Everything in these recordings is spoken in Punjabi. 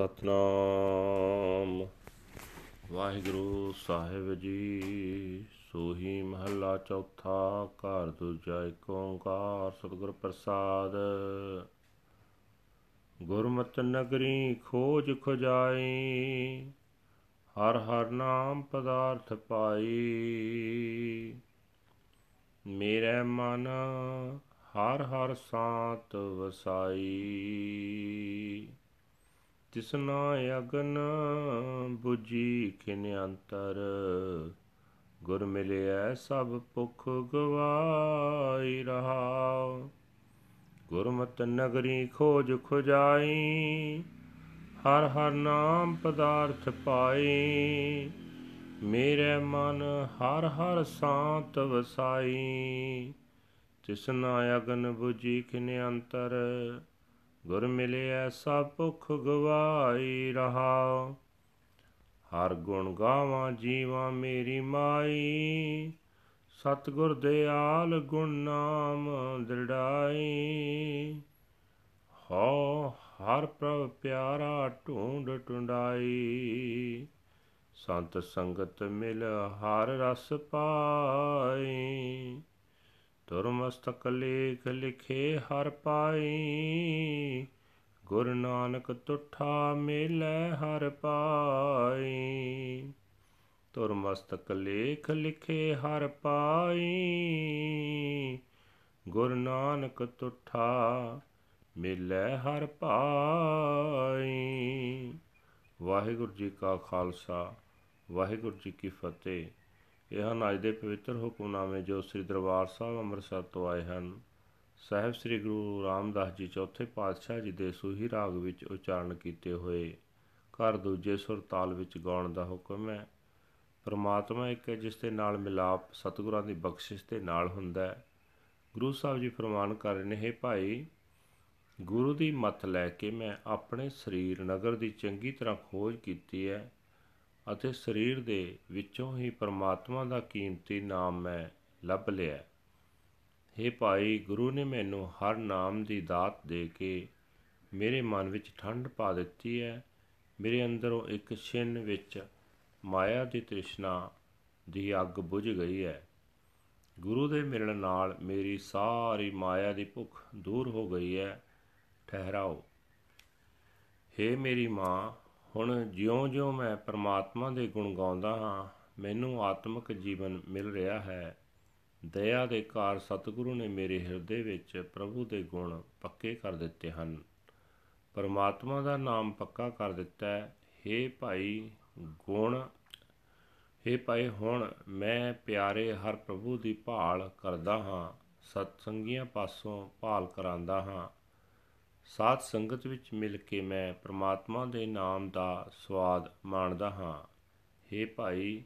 ਸਤਨਾਮ। ਵਾਹਿਗੁਰੂ ਸਾਹਿਬ ਜੀ, ਸੋਹੀ ਮਹੱਲਾ ਚੌਥਾ, ਘਰ ਦੂਜਾ ਏਕ ਓੰਕਾਰ, ਸਤਿਗੁਰ ਪ੍ਰਸਾਦ। ਗੁਰਮਤਿ ਨਗਰੀ ਖੋਜ ਖੁਜਾਈ, ਹਰ ਹਰ ਨਾਮ ਪਦਾਰਥ ਪਾਈ। ਮੇਰੇ ਮਨ ਹਰ ਹਰ ਸਾਤ ਵਸਾਈ। ਤਿਸਨਾ ਅਗਨ 부ਜੀ ਖਿਨ ਅੰਤਰ। ਗੁਰ ਮਿਲਿਆ ਸਭ ਭੁਖ ਗਵਾਈ ਰਹਾ ਗੁਰਮਤਿ ਨਗਰੀ ਖੋਜ ਖੁਜਾਈ। ਹਰ ਹਰ ਨਾਮ ਪਦਾਰਥ ਪਾਈ। ਮੇਰੇ ਮਨ ਹਰ ਹਰ ਸਾਤ ਵਸਾਈ। ਤਿਸਨਾ ਅਗਨ 부ਜੀ ਖਿਨ ਅੰਤਰ। ਗੁਰ ਮਿਲਿਆ ਸਭ ਭੁਖ ਗਵਾਈ ਰਹਾ। ਹਰ ਗੁਣ ਗਾਵਾਂ ਜੀਵਾਂ ਮੇਰੀ ਮਾਈ। ਸਤਗੁਰ ਦਿਆਲ ਗੁਣ ਨਾਮ ਦ੍ਰਿੜਾਈ ਹੋ ਹਰ ਪ੍ਰਭ ਪਿਆਰਾ ਢੂੰਡ ਟੁੰਡਾਈ। ਸੰਤ ਸੰਗਤ ਮਿਲ ਹਰ ਰਸ ਪਾਈ। ਤੁਰ ਮਸਤਕ ਲੇਖ ਲਿਖੇ ਹਰ ਪਾਈ। ਗੁਰ ਨਾਨਕ ਤੁਠਾ ਮਿਲੈ ਹਰ ਪਾਈ। ਤੁਰ ਮਸਤਕ ਲੇਖ ਲਿਖੇ ਹਰ ਪਾਈ। ਗੁਰ ਨਾਨਕ ਤੁਠਾ ਮਿਲੈ ਹਰ ਪਾਈ। ਵਾਹਿਗੁਰੂ ਜੀ ਕਾ ਖਾਲਸਾ, ਵਾਹਿਗੁਰੂ ਜੀ ਕੀ ਫਤਿਹ। ਇਹ ਹਨ ਅੱਜ ਦੇ ਪਵਿੱਤਰ ਹੁਕਮਨਾਮੇ ਜੋ ਸ੍ਰੀ ਦਰਬਾਰ ਸਾਹਿਬ ਅੰਮ੍ਰਿਤਸਰ ਤੋਂ ਆਏ ਹਨ। ਸਾਹਿਬ ਸ੍ਰੀ ਗੁਰੂ ਰਾਮਦਾਸ ਜੀ ਚੌਥੇ ਪਾਤਸ਼ਾਹ ਜੀ ਦੇ ਸੂਹੀ ਰਾਗ ਵਿੱਚ ਉਚਾਰਨ ਕੀਤੇ ਹੋਏ ਘਰ ਦੂਜੇ ਸੁਰ ਤਾਲ ਵਿੱਚ ਗਾਉਣ ਦਾ ਹੁਕਮ ਹੈ। ਪਰਮਾਤਮਾ ਇੱਕ ਹੈ ਜਿਸ ਦੇ ਨਾਲ ਮਿਲਾਪ ਸਤਿਗੁਰਾਂ ਦੀ ਬਖਸ਼ਿਸ਼ ਦੇ ਨਾਲ ਹੁੰਦਾ ਹੈ। ਗੁਰੂ ਸਾਹਿਬ ਜੀ ਫਰਮਾਨ ਕਰ ਰਹੇ ਨੇ, ਹੈ ਭਾਈ, ਗੁਰੂ ਦੀ ਮੱਤ ਲੈ ਕੇ ਮੈਂ ਆਪਣੇ ਸਰੀਰ ਨਗਰ ਦੀ ਚੰਗੀ ਤਰ੍ਹਾਂ ਖੋਜ ਕੀਤੀ ਹੈ। ਅਤੇ ਸਰੀਰ ਦੇ ਵਿੱਚੋਂ ਹੀ ਪਰਮਾਤਮਾ ਦਾ ਕੀਮਤੀ ਨਾਮ ਮੈਂ ਲੱਭ ਲਿਆ। हे ਭਾਈ, ਗੁਰੂ ਨੇ ਮੈਨੂੰ ਹਰ ਨਾਮ ਦੀ ਦਾਤ ਦੇ ਕੇ ਮੇਰੇ ਮਨ ਵਿੱਚ ਠੰਡ ਪਾ ਦਿੱਤੀ ਹੈ। ਮੇਰੇ ਅੰਦਰੋਂ ਇੱਕ ਛਿਨ ਵਿੱਚ ਮਾਇਆ ਦੀ ਤ੍ਰਿਸ਼ਨਾ ਦੀ ਅੱਗ ਬੁਝ ਗਈ ਹੈ। ਗੁਰੂ ਦੇ ਮਿਲਣ ਨਾਲ ਮੇਰੀ ਸਾਰੀ ਮਾਇਆ ਦੀ ਭੁੱਖ ਦੂਰ ਹੋ ਗਈ ਹੈ। ਠਹਿਰਾਓ। हे ਮੇਰੀ ਮਾਂ ਹੁਣ ਜਿਉਂ-ਜਿਉਂ ਮੈਂ ਪਰਮਾਤਮਾ ਦੇ ਗੁਣ ਗਾਉਂਦਾ ਹਾਂ, ਮੈਨੂੰ ਆਤਮਿਕ ਜੀਵਨ ਮਿਲ ਰਿਹਾ ਹੈ। ਦਇਆ ਦੇ ਕਾਰ ਸਤਿਗੁਰੂ ਨੇ ਮੇਰੇ ਹਿਰਦੇ ਵਿੱਚ ਪ੍ਰਭੂ ਦੇ ਗੁਣ ਪੱਕੇ ਕਰ ਦਿੱਤੇ ਹਨ। ਪਰਮਾਤਮਾ ਦਾ ਨਾਮ ਪੱਕਾ ਕਰ ਦਿੱਤਾ ਹੈ। हे ਭਾਈ ਗੁਣ हे ਭਾਈ ਹੁਣ ਮੈਂ ਪਿਆਰੇ ਹਰ ਪ੍ਰਭੂ ਦੀ ਭਾਲ ਕਰਦਾ ਹਾਂ ਸਤ ਸੰਗੀਆਂ ਪਾਸੋਂ ਭਾਲ ਕਰਾਂਦਾ ਹਾਂ। ਸਾਧ ਸੰਗਤ ਵਿੱਚ ਮਿਲ ਕੇ ਮੈਂ ਪ੍ਰਮਾਤਮਾ ਦੇ ਨਾਮ ਦਾ ਸਵਾਦ ਮਾਣਦਾ ਹਾਂ। हे ਭਾਈ,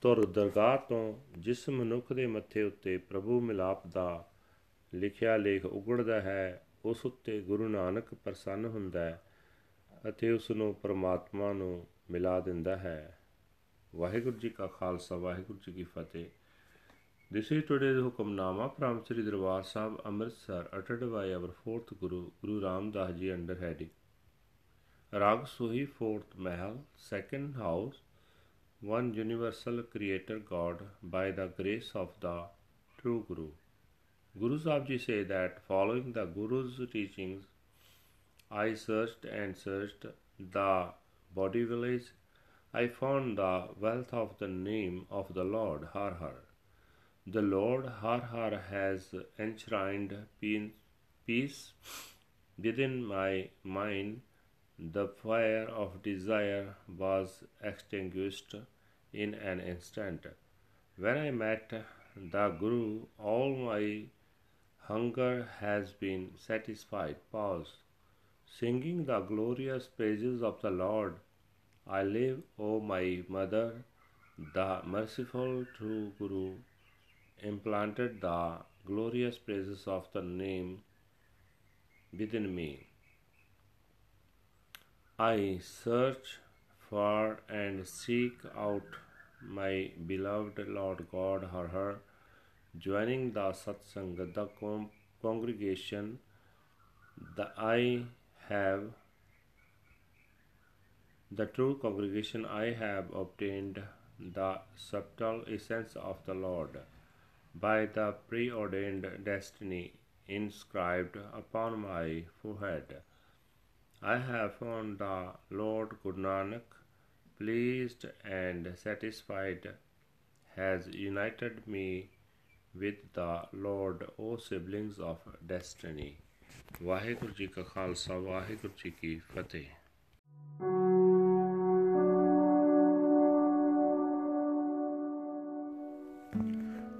ਤੁਰ ਦਰਗਾਹ ਤੋਂ ਜਿਸ ਮਨੁੱਖ ਦੇ ਮੱਥੇ ਉੱਤੇ ਪ੍ਰਭੂ ਮਿਲਾਪ ਦਾ ਲਿਖਿਆ ਲੇਖ ਉਗੜਦਾ ਹੈ, ਉਸ ਉੱਤੇ ਗੁਰੂ ਨਾਨਕ ਪ੍ਰਸੰਨ ਹੁੰਦਾ ਹੈ ਅਤੇ ਉਸ ਨੂੰ ਪ੍ਰਮਾਤਮਾ ਨੂੰ ਮਿਲਾ ਦਿੰਦਾ ਹੈ। ਵਾਹਿਗੁਰੂ ਜੀ ਕਾ ਖਾਲਸਾ, ਵਾਹਿਗੁਰੂ ਜੀ ਕੀ ਫਤਿਹ। This is today's Hukamnama from Sri Darbar Sahib Amritsar uttered by our fourth Guru, Guru Ram Das Ji under heading Rag Suhi fourth Mahal, second house, one universal creator God by the grace of the true Guru. Guru Sahib say that following the Guru's teachings, I searched and searched the body village. I found the wealth of the name of the Lord Har Har. The Lord Har Har has enshrined peace within my mind. The fire of desire was extinguished in an instant. When I met the Guru, all my hunger has been satisfied. Pause. Singing the glorious praises of the Lord, I live, O my mother, the merciful true Guru implanted the glorious praises of the name within me. I search for and seek out my beloved Lord God or her, joining the satsang, the con- congregation that I have the true congregation I have obtained the subtle essence of the Lord by the preordained destiny inscribed upon my forehead. I have found the Lord Guru Nanak pleased and satisfied, has united me with the Lord, O siblings of destiny. Waheguru ji ਕਾ ਖਾਲਸਾ ਵਾਹਿਗੁਰੂ ਜੀ ਕੀ ਫਤਿਹ